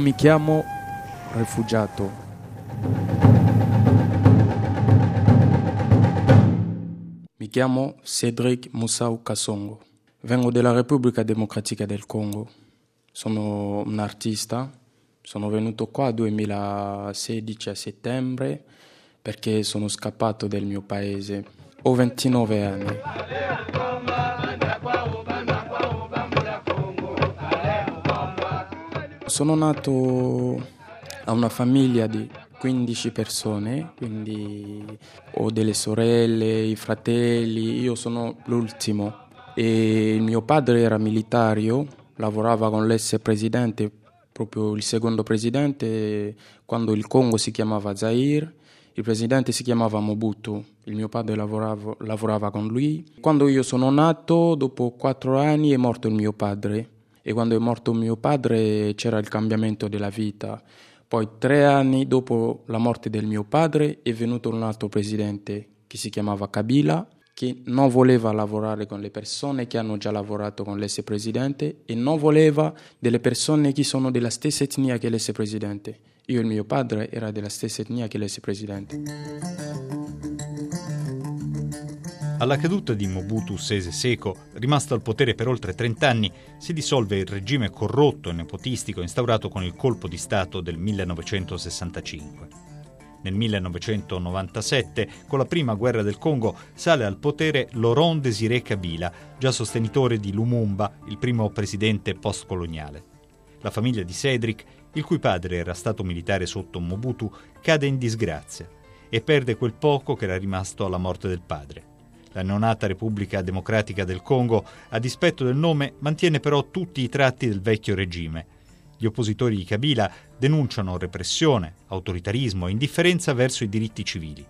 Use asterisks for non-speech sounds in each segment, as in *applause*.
Non mi chiamo rifugiato. Mi chiamo Cedric Moussau Kassongo. Vengo dalla Repubblica Democratica del Congo. Sono un artista. Sono venuto qua nel 2016 a settembre perché sono scappato del mio paese. Ho 29 anni. Sono nato a una famiglia di 15 persone, quindi ho delle sorelle, i fratelli, io sono l'ultimo. E mio padre era militario, lavorava con l'ex presidente, proprio il secondo presidente, quando il Congo si chiamava Zaire il presidente si chiamava Mobutu, il mio padre lavorava, lavorava con lui. Quando io sono nato, dopo quattro anni, è morto il mio padre. E quando è morto mio padre c'era il cambiamento della vita. Poi tre anni dopo la morte del mio padre è venuto un altro presidente che si chiamava Kabila, che non voleva lavorare con le persone che hanno già lavorato con l'ex presidente e non voleva delle persone che sono della stessa etnia che l'ex presidente. Io e mio padre era della stessa etnia che l'ex presidente. Alla caduta di Mobutu Sese Seko, rimasto al potere per oltre 30 anni, si dissolve il regime corrotto e nepotistico instaurato con il colpo di Stato del 1965. Nel 1997, con la prima guerra del Congo, sale al potere Laurent Désiré Kabila, già sostenitore di Lumumba, il primo presidente postcoloniale. La famiglia di Cedric il cui padre era stato militare sotto Mobutu, cade in disgrazia e perde quel poco che era rimasto alla morte del padre. La neonata Repubblica Democratica del Congo, a dispetto del nome, mantiene però tutti i tratti del vecchio regime. Gli oppositori di Kabila denunciano repressione, autoritarismo e indifferenza verso i diritti civili.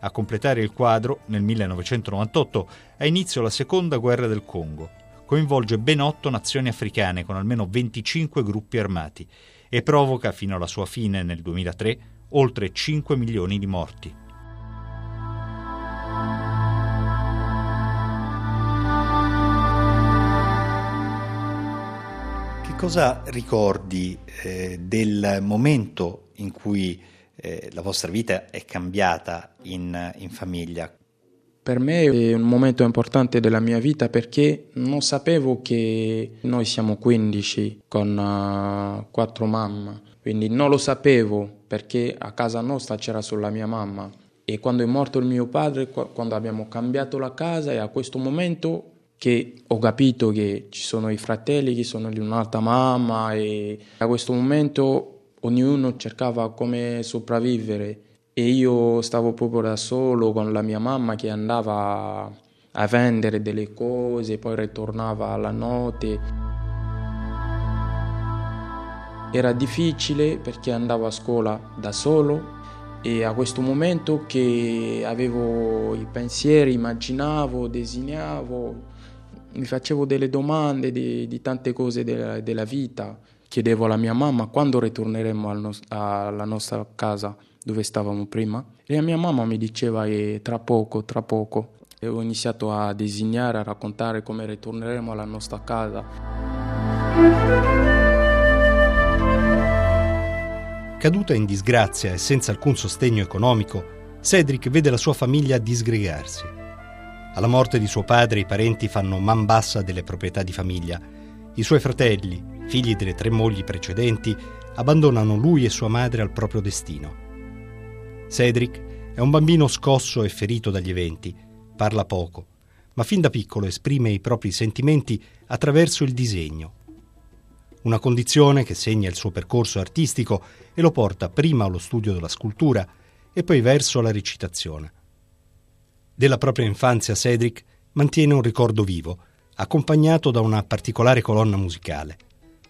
A completare il quadro, nel 1998 ha inizio la seconda guerra del Congo. Coinvolge ben otto nazioni africane con almeno 25 gruppi armati e provoca fino alla sua fine nel 2003 oltre 5 milioni di morti. Cosa ricordi eh, del momento in cui eh, la vostra vita è cambiata in, in famiglia? Per me è un momento importante della mia vita perché non sapevo che noi siamo 15 con uh, mamme, quindi non lo sapevo perché a casa nostra c'era solo la mia mamma e quando è morto il mio padre, quando abbiamo cambiato la casa è a questo momento che ho capito che ci sono i fratelli che sono di un'altra mamma e a questo momento ognuno cercava come sopravvivere e io stavo proprio da solo con la mia mamma che andava a vendere delle cose, poi ritornava alla notte. Era difficile perché andavo a scuola da solo e a questo momento che avevo i pensieri, immaginavo, disegnavo, mi facevo delle domande di, di tante cose della, della, vita. Chiedevo alla mia mamma quando ritorneremo al no- alla nostra casa dove stavamo prima e la mia mamma mi diceva che tra poco, tra poco. E ho iniziato a disegnare, a raccontare come ritorneremo alla nostra casa. Caduta in disgrazia e senza alcun sostegno economico, Cedric vede la sua famiglia disgregarsi. Alla morte di suo padre i parenti fanno man bassa delle proprietà di famiglia. I suoi fratelli, figli delle tre mogli precedenti, abbandonano lui e sua madre al proprio destino. Cedric è un bambino scosso e ferito dagli eventi, parla poco, ma fin da piccolo esprime i propri sentimenti attraverso il disegno. Una condizione che segna il suo percorso artistico e lo porta prima allo studio della scultura e poi verso la recitazione. Della propria infanzia Cedric mantiene un ricordo vivo, accompagnato da una particolare colonna musicale,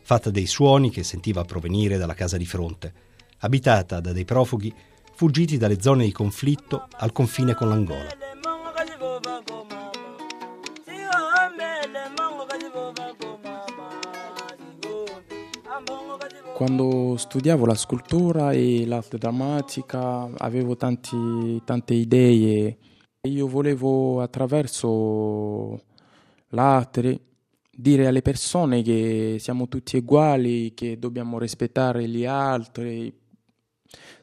fatta dei suoni che sentiva provenire dalla casa di fronte, abitata da dei profughi fuggiti dalle zone di conflitto al confine con l'Angola. Quando studiavo la scultura e l'arte drammatica avevo tanti, tante idee. Io volevo attraverso l'arte dire alle persone che siamo tutti uguali, che dobbiamo rispettare gli altri,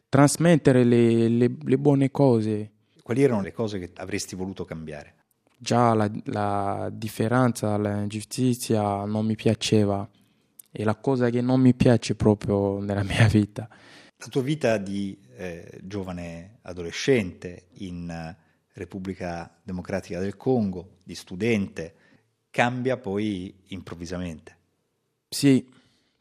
trasmettere le, le, le buone cose. Quali erano le cose che avresti voluto cambiare? Già la, la differenza, l'ingiustizia non mi piaceva, è la cosa che non mi piace proprio nella mia vita. La tua vita di eh, giovane adolescente in Repubblica Democratica del Congo, di studente, cambia poi improvvisamente. Sì,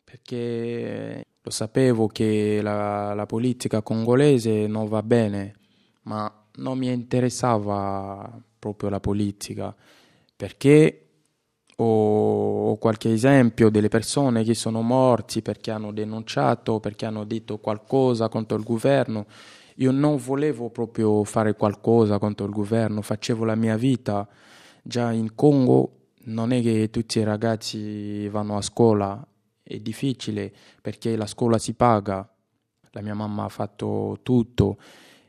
perché lo sapevo che la, la politica congolese non va bene, ma non mi interessava proprio la politica, perché ho, qualche esempio delle persone che sono morti perché hanno denunciato, perché hanno detto qualcosa contro il governo. Io non volevo proprio fare qualcosa contro il governo, facevo la mia vita. Già in Congo non è che tutti i ragazzi vanno a scuola, è difficile perché la scuola si paga. La mia mamma ha fatto tutto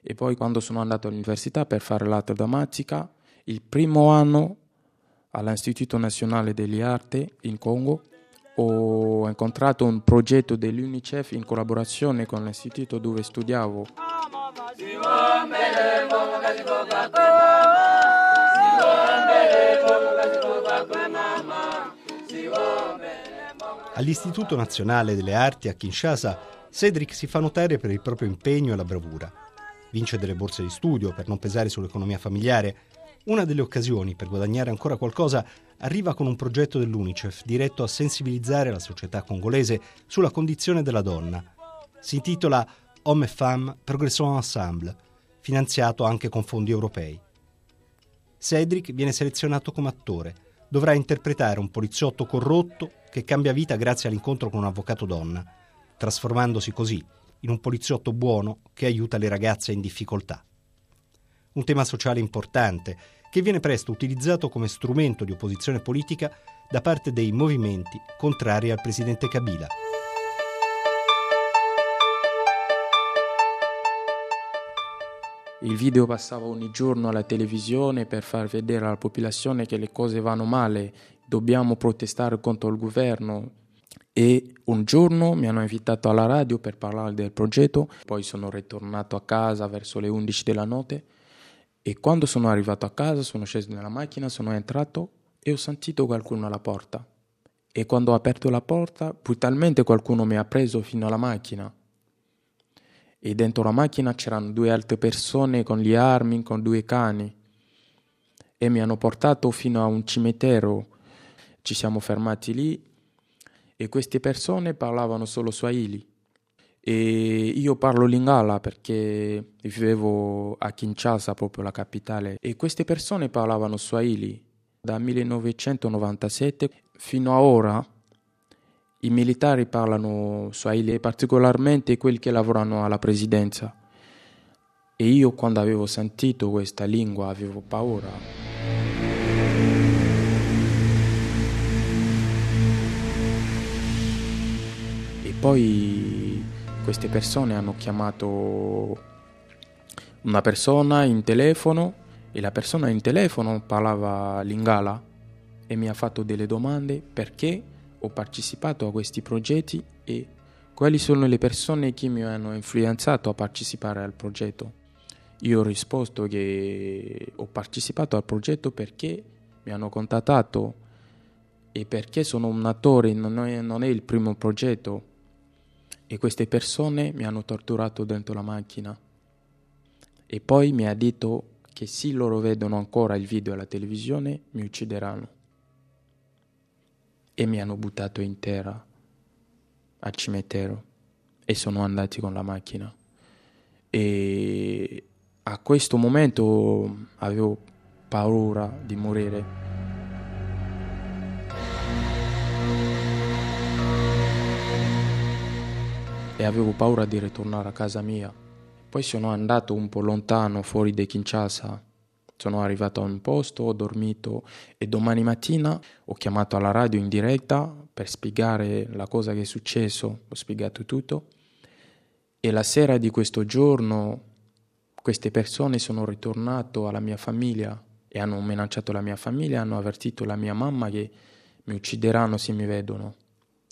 e poi quando sono andato all'università per fare l'arte drammatica, il primo anno all'Istituto Nazionale delle Arti in Congo ho incontrato un progetto dell'UNICEF in collaborazione con l'istituto dove studiavo. All'Istituto Nazionale delle Arti a Kinshasa, Cedric si fa notare per il proprio impegno e la bravura. Vince delle borse di studio per non pesare sull'economia familiare una delle occasioni per guadagnare ancora qualcosa arriva con un progetto dell'UNICEF diretto a sensibilizzare la società congolese sulla condizione della donna. Si intitola Homme et Femmes Progressons Ensemble, finanziato anche con fondi europei. Cedric viene selezionato come attore. Dovrà interpretare un poliziotto corrotto che cambia vita grazie all'incontro con un avvocato donna, trasformandosi così in un poliziotto buono che aiuta le ragazze in difficoltà. Un tema sociale importante che viene presto utilizzato come strumento di opposizione politica da parte dei movimenti contrari al presidente Kabila. Il video passava ogni giorno alla televisione per far vedere alla popolazione che le cose vanno male, dobbiamo protestare contro il governo. E un giorno mi hanno invitato alla radio per parlare del progetto, poi sono ritornato a casa verso le 11 della notte e quando sono arrivato a casa, sono sceso nella macchina, sono entrato e ho sentito qualcuno alla porta. E quando ho aperto la porta, brutalmente qualcuno mi ha preso fino alla macchina. E dentro la macchina c'erano due altre persone con gli armi, con due cani. E mi hanno portato fino a un cimitero. Ci siamo fermati lì e queste persone parlavano solo swahili. E io parlo lingala perché vivevo a Kinshasa, proprio la capitale, e queste persone parlavano swahili. Da 1997 fino a ora i militari parlano swahili, particolarmente quelli che lavorano alla presidenza. E io quando avevo sentito questa lingua avevo paura. E poi queste persone hanno chiamato una persona in telefono e la persona in telefono parlava lingala e mi ha fatto delle domande perché ho partecipato a questi progetti e quali sono le persone che mi hanno influenzato a partecipare al progetto. Io ho risposto che ho partecipato al progetto perché mi hanno contattato e perché sono un attore, non è, non è il primo progetto e queste persone mi hanno torturato dentro la macchina. E poi mi ha detto che se loro vedono ancora il video alla televisione mi uccideranno. E mi hanno buttato in terra al cimitero e sono andati con la macchina. E a questo momento avevo paura di morire e avevo paura di ritornare a casa mia. Poi sono andato un po' lontano, fuori da Kinshasa. Sono arrivato a un posto, ho dormito e domani mattina ho chiamato alla radio in diretta per spiegare la cosa che è successo, ho spiegato tutto. E la sera di questo giorno queste persone sono ritornato alla mia famiglia e hanno minacciato la mia famiglia, hanno avvertito la mia mamma che mi uccideranno se mi vedono.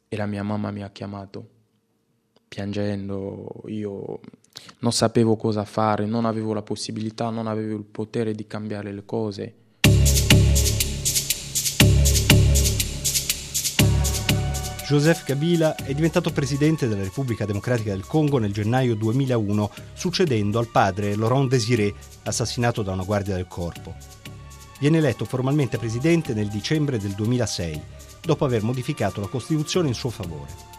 E la mia mamma mi ha chiamato, piangendo, io non sapevo cosa fare, non avevo la possibilità, non avevo il potere di cambiare le cose. Joseph Kabila è diventato presidente della Repubblica Democratica del Congo nel gennaio 2001, succedendo al padre Laurent Désiré, assassinato da una guardia del corpo. Viene eletto formalmente presidente nel dicembre del 2006, dopo aver modificato la Costituzione in suo favore.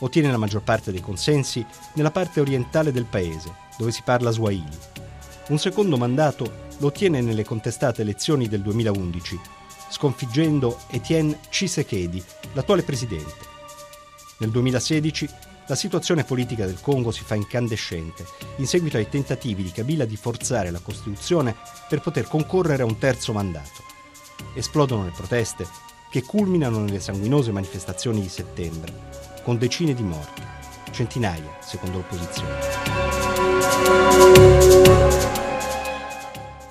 Ottiene la maggior parte dei consensi nella parte orientale del paese, dove si parla Swahili. Un secondo mandato lo ottiene nelle contestate elezioni del 2011, sconfiggendo Etienne Tshisekedi, l'attuale presidente. Nel 2016 la situazione politica del Congo si fa incandescente in seguito ai tentativi di Kabila di forzare la Costituzione per poter concorrere a un terzo mandato. Esplodono le proteste che culminano nelle sanguinose manifestazioni di settembre, con decine di morti, centinaia secondo l'opposizione.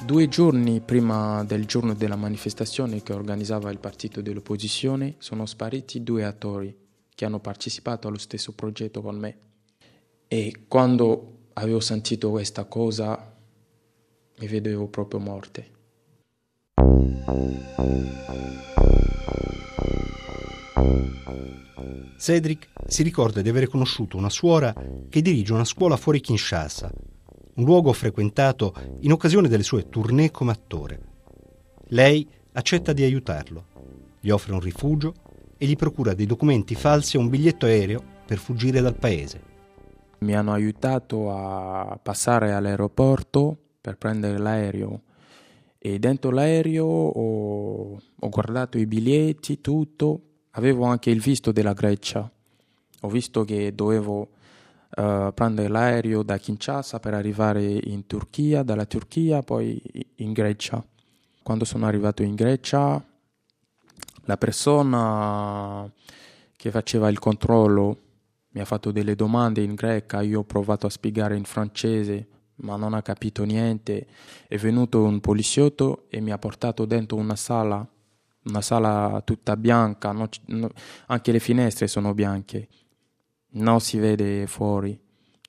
Due giorni prima del giorno della manifestazione che organizzava il partito dell'opposizione sono spariti due attori che hanno partecipato allo stesso progetto con me. E quando avevo sentito questa cosa mi vedevo proprio morte. Cedric si ricorda di aver conosciuto una suora che dirige una scuola fuori Kinshasa, un luogo frequentato in occasione delle sue tournée come attore. Lei accetta di aiutarlo, gli offre un rifugio e gli procura dei documenti falsi e un biglietto aereo per fuggire dal paese. Mi hanno aiutato a passare all'aeroporto per prendere l'aereo e dentro l'aereo ho, ho guardato i biglietti, tutto, avevo anche il visto della Grecia, ho visto che dovevo uh, prendere l'aereo da Kinshasa per arrivare in Turchia, dalla Turchia poi in Grecia. Quando sono arrivato in Grecia la persona che faceva il controllo mi ha fatto delle domande in greca, io ho provato a spiegare in francese, ma non ha capito niente. È venuto un poliziotto e mi ha portato dentro una sala, una sala tutta bianca, no, no, anche le finestre sono bianche, non si vede fuori.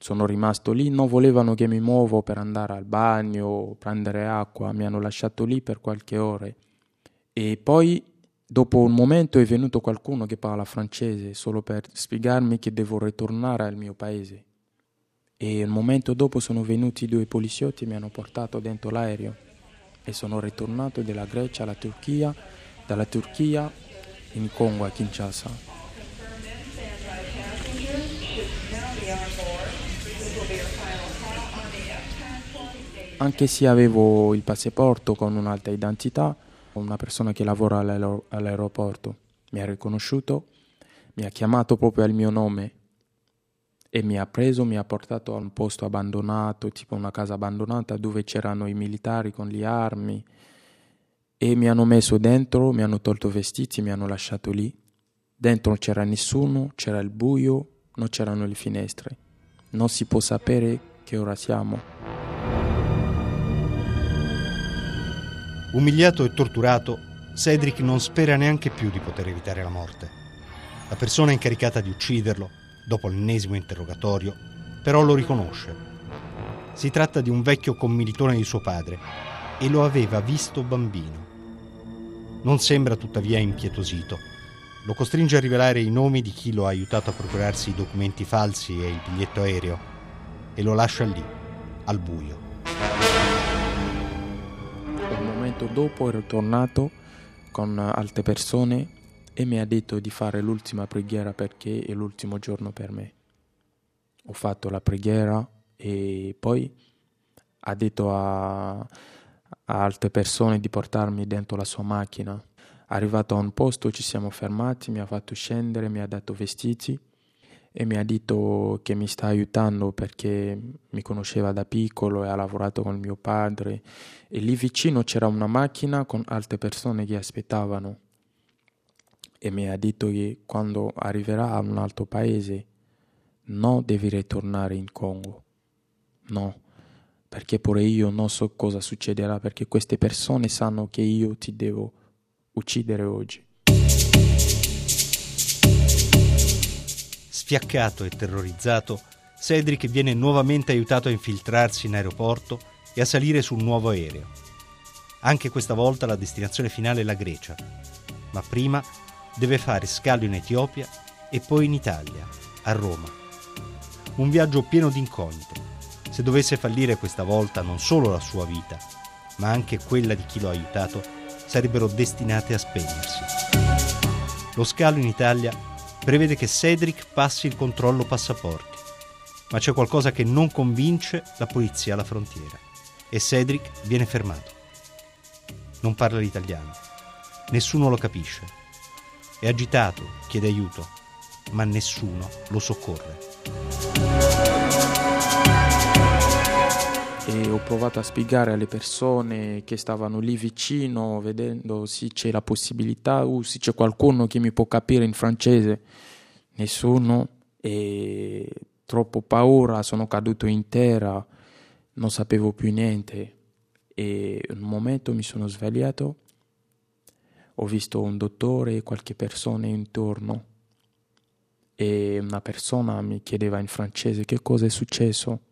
Sono rimasto lì, non volevano che mi muovo per andare al bagno, prendere acqua, mi hanno lasciato lì per qualche ore. E poi Dopo un momento è venuto qualcuno che parla francese solo per spiegarmi che devo ritornare al mio paese. E un momento dopo sono venuti due poliziotti e mi hanno portato dentro l'aereo e sono ritornato dalla Grecia alla Turchia, dalla Turchia in Congo a Kinshasa. Anche se avevo il passaporto con un'altra identità, una persona che lavora all'aeroporto mi ha riconosciuto, mi ha chiamato proprio al mio nome e mi ha preso, mi ha portato a un posto abbandonato, tipo una casa abbandonata dove c'erano i militari con le armi e mi hanno messo dentro, mi hanno tolto i vestiti, mi hanno lasciato lì. Dentro non c'era nessuno, c'era il buio, non c'erano le finestre. Non si può sapere che ora siamo. Umiliato e torturato, Cedric non spera neanche più di poter evitare la morte. La persona incaricata di ucciderlo, dopo l'ennesimo interrogatorio, però lo riconosce. Si tratta di un vecchio commilitone di suo padre e lo aveva visto bambino. Non sembra tuttavia impietosito. Lo costringe a rivelare i nomi di chi lo ha aiutato a procurarsi i documenti falsi e il biglietto aereo e lo lascia lì, al buio momento dopo è ritornato con altre persone e mi ha detto di fare l'ultima preghiera perché è l'ultimo giorno per me. Ho fatto la preghiera e poi ha detto a, a altre persone di portarmi dentro la sua macchina. Arrivato a un posto ci siamo fermati, mi ha fatto scendere, mi ha dato vestiti e mi ha detto che mi sta aiutando perché mi conosceva da piccolo e ha lavorato con mio padre. E lì vicino c'era una macchina con altre persone che aspettavano. E mi ha detto che quando arriverà a un altro paese non devi ritornare in Congo. No perché pure io non so cosa succederà, perché queste persone sanno che io ti devo uccidere oggi. Sfiaccato e terrorizzato, Cedric viene nuovamente aiutato a infiltrarsi in aeroporto e a salire su un nuovo aereo. Anche questa volta la destinazione finale è la Grecia, ma prima deve fare scalo in Etiopia e poi in Italia, a Roma. Un viaggio pieno di incognite se dovesse fallire questa volta non solo la sua vita, ma anche quella di chi lo ha aiutato, sarebbero destinate a spegnersi. Lo scalo in Italia prevede che Cedric passi il controllo passaporti, ma c'è qualcosa che non convince la polizia alla frontiera e Cedric viene fermato. Non parla l'italiano, nessuno lo capisce. È agitato, chiede aiuto, ma nessuno lo soccorre provato a spiegare alle persone che stavano lì vicino, vedendo se c'è la possibilità o se c'è qualcuno che mi può capire in francese. Nessuno. E troppo paura, sono caduto in terra, non sapevo più niente. E un momento mi sono svegliato, ho visto un dottore e qualche persona intorno. E una persona mi chiedeva in francese che cosa è successo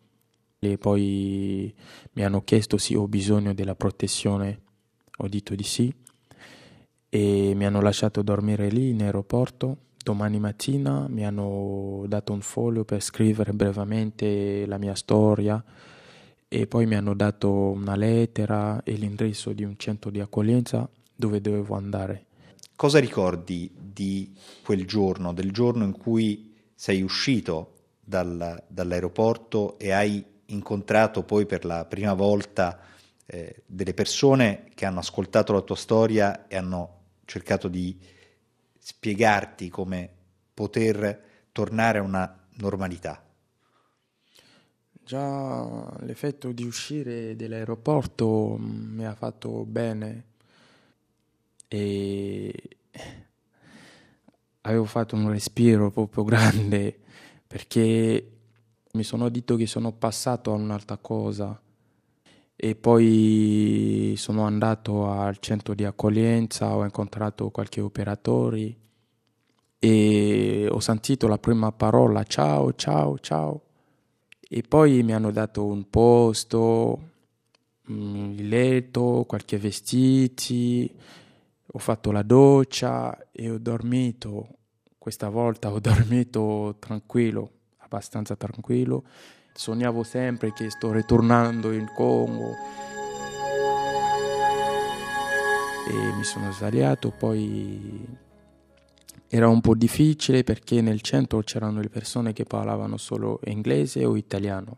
e poi mi hanno chiesto se ho bisogno della protezione, ho detto di sì e mi hanno lasciato dormire lì in aeroporto. Domani mattina mi hanno dato un foglio per scrivere brevemente la mia storia e poi mi hanno dato una lettera e l'indirizzo di un centro di accoglienza dove dovevo andare. Cosa ricordi di quel giorno, del giorno in cui sei uscito dal, dall'aeroporto e hai incontrato poi per la prima volta eh, delle persone che hanno ascoltato la tua storia e hanno cercato di spiegarti come poter tornare a una normalità. Già l'effetto di uscire dall'aeroporto mm, mi ha fatto bene e avevo fatto un respiro proprio grande perché mi sono detto che sono passato a un'altra cosa e poi sono andato al centro di accoglienza, ho incontrato qualche operatore e ho sentito la prima parola ciao, ciao, ciao. E poi mi hanno dato un posto, mm, il letto, qualche vestiti, ho fatto la doccia e ho dormito, questa volta ho dormito tranquillo abbastanza tranquillo. Sognavo sempre che sto ritornando in Congo. E mi sono svegliato, poi era un po' difficile perché nel centro c'erano le persone che parlavano solo inglese o italiano,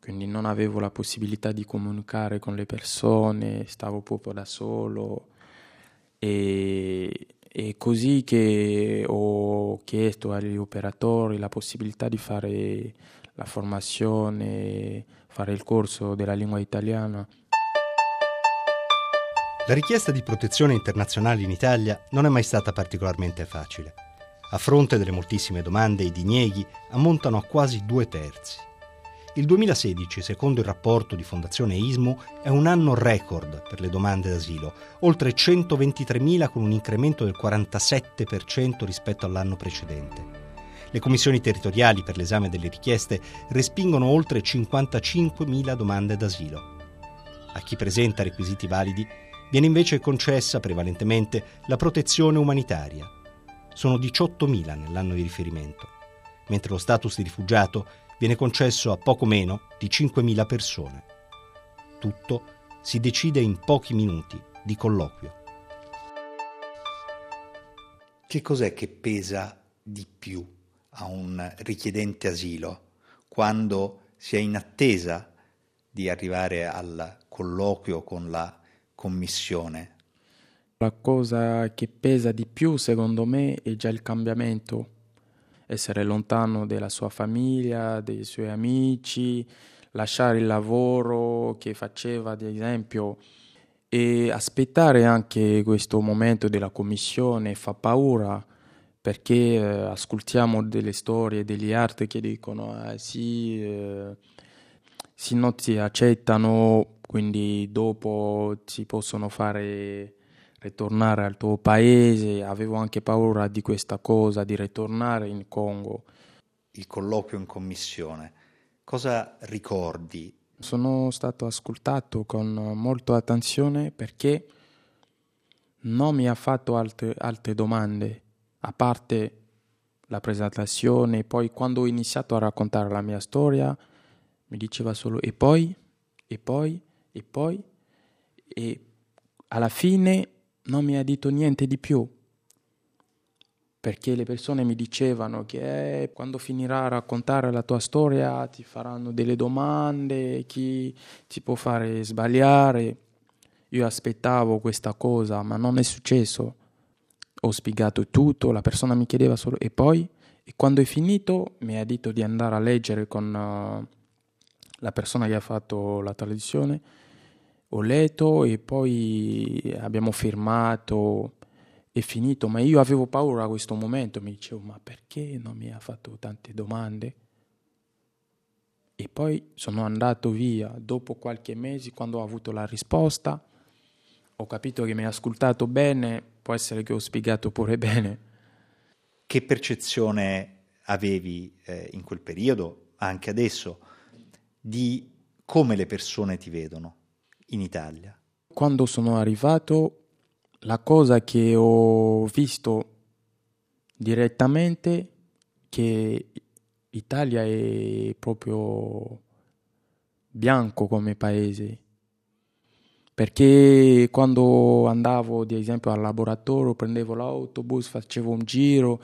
quindi non avevo la possibilità di comunicare con le persone, stavo proprio da solo. E è così che ho chiesto agli operatori la possibilità di fare la formazione, fare il corso della lingua italiana. La richiesta di protezione internazionale in Italia non è mai stata particolarmente facile. A fronte delle moltissime domande, i dinieghi ammontano a quasi due terzi. Il 2016, secondo il rapporto di Fondazione ISMU, è un anno record per le domande d'asilo, oltre 123.000 con un incremento del 47% rispetto all'anno precedente. Le commissioni territoriali per l'esame delle richieste respingono oltre 55.000 domande d'asilo. A chi presenta requisiti validi viene invece concessa prevalentemente la protezione umanitaria. Sono 18.000 nell'anno di riferimento, mentre lo status di rifugiato viene concesso a poco meno di 5.000 persone. Tutto si decide in pochi minuti di colloquio. Che cos'è che pesa di più a un richiedente asilo quando si è in attesa di arrivare al colloquio con la commissione? La cosa che pesa di più secondo me è già il cambiamento essere lontano dalla sua famiglia, dei suoi amici, lasciare il lavoro che faceva, ad esempio, e aspettare anche questo momento della commissione fa paura perché eh, ascoltiamo delle storie degli altri che dicono ah, sì, eh, sì, non ti accettano, quindi dopo si possono fare ritornare al tuo paese, avevo anche paura di questa cosa, di ritornare in Congo. Il colloquio in commissione, cosa ricordi? Sono stato ascoltato con molta attenzione perché non mi ha fatto altre, altre domande, a parte la presentazione, poi quando ho iniziato a raccontare la mia storia mi diceva solo e poi, e poi, e poi, e alla fine non mi ha detto niente di più, perché le persone mi dicevano che eh, quando finirà a raccontare la tua storia ti faranno delle domande, chi ti può fare sbagliare. Io aspettavo questa cosa, ma non è successo ho spiegato tutto, la persona mi chiedeva solo e poi? E quando è finito mi ha detto di andare a leggere con uh, la persona che ha fatto la traduzione. Ho letto e poi abbiamo firmato, è finito, ma io avevo paura a questo momento, mi dicevo ma perché non mi ha fatto tante domande? E poi sono andato via, dopo qualche mese, quando ho avuto la risposta, ho capito che mi ha ascoltato bene, può essere che ho spiegato pure *laughs* bene. Che percezione avevi eh, in quel periodo, anche adesso, di come le persone ti vedono in Italia? Quando sono arrivato, la cosa che ho visto direttamente che l'Italia è proprio bianco come paese perché quando andavo ad esempio al laboratorio prendevo l'autobus, facevo un giro,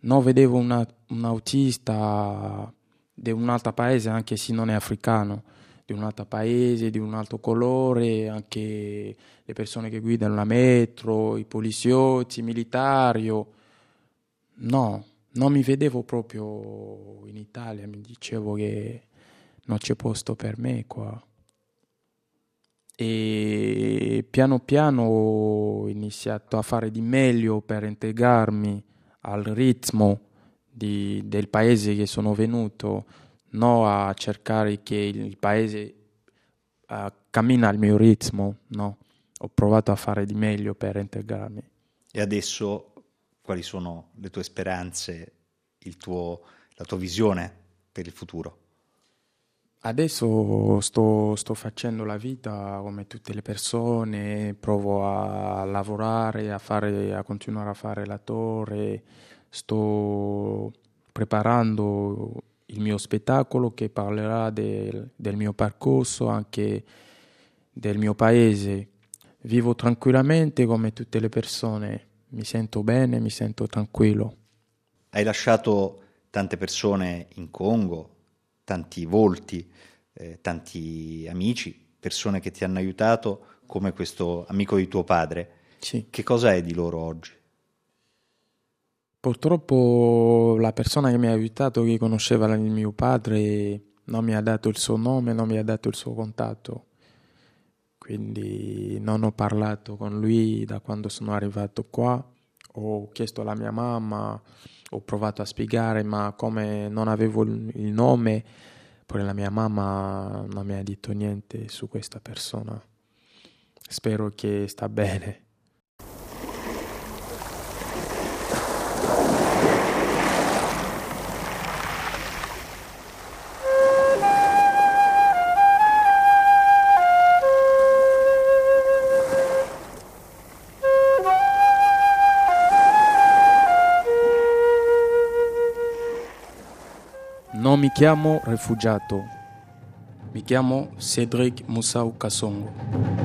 non vedevo una, un autista di un altro paese, anche se non è africano, di un altro paese, di un altro colore, anche le persone che guidano la metro, i poliziotti, i militari. No, non mi vedevo proprio in Italia, mi dicevo che non c'è posto per me qua e piano piano ho iniziato a fare di meglio per integrarmi al ritmo di, del paese che sono venuto, non a cercare che il paese uh, cammina al mio ritmo, no. Ho provato a fare di meglio per integrarmi. E adesso quali sono le tue speranze, tuo, la tua visione per il futuro? Adesso sto, sto, facendo la vita come tutte le persone, provo a lavorare, a, fare, a continuare a fare l'attore, sto preparando il mio spettacolo che parlerà del, del mio percorso, anche del mio paese. Vivo tranquillamente come tutte le persone, mi sento bene, mi sento tranquillo. Hai lasciato tante persone in Congo, tanti volti, eh, tanti amici, persone che ti hanno aiutato, come questo amico di tuo padre. Sì. Che cosa è di loro oggi? Purtroppo la persona che mi ha aiutato, che conosceva il mio padre, non mi ha dato il suo nome, non mi ha dato il suo contatto. Quindi non ho parlato con lui da quando sono arrivato qua. Ho chiesto alla mia mamma, ho provato a spiegare, ma come non avevo il nome, poi la mia mamma non mi ha detto niente su questa persona. Spero che sta bene. Chiamo rifugiato, mi chiamo Cedric Moussau Kassongo.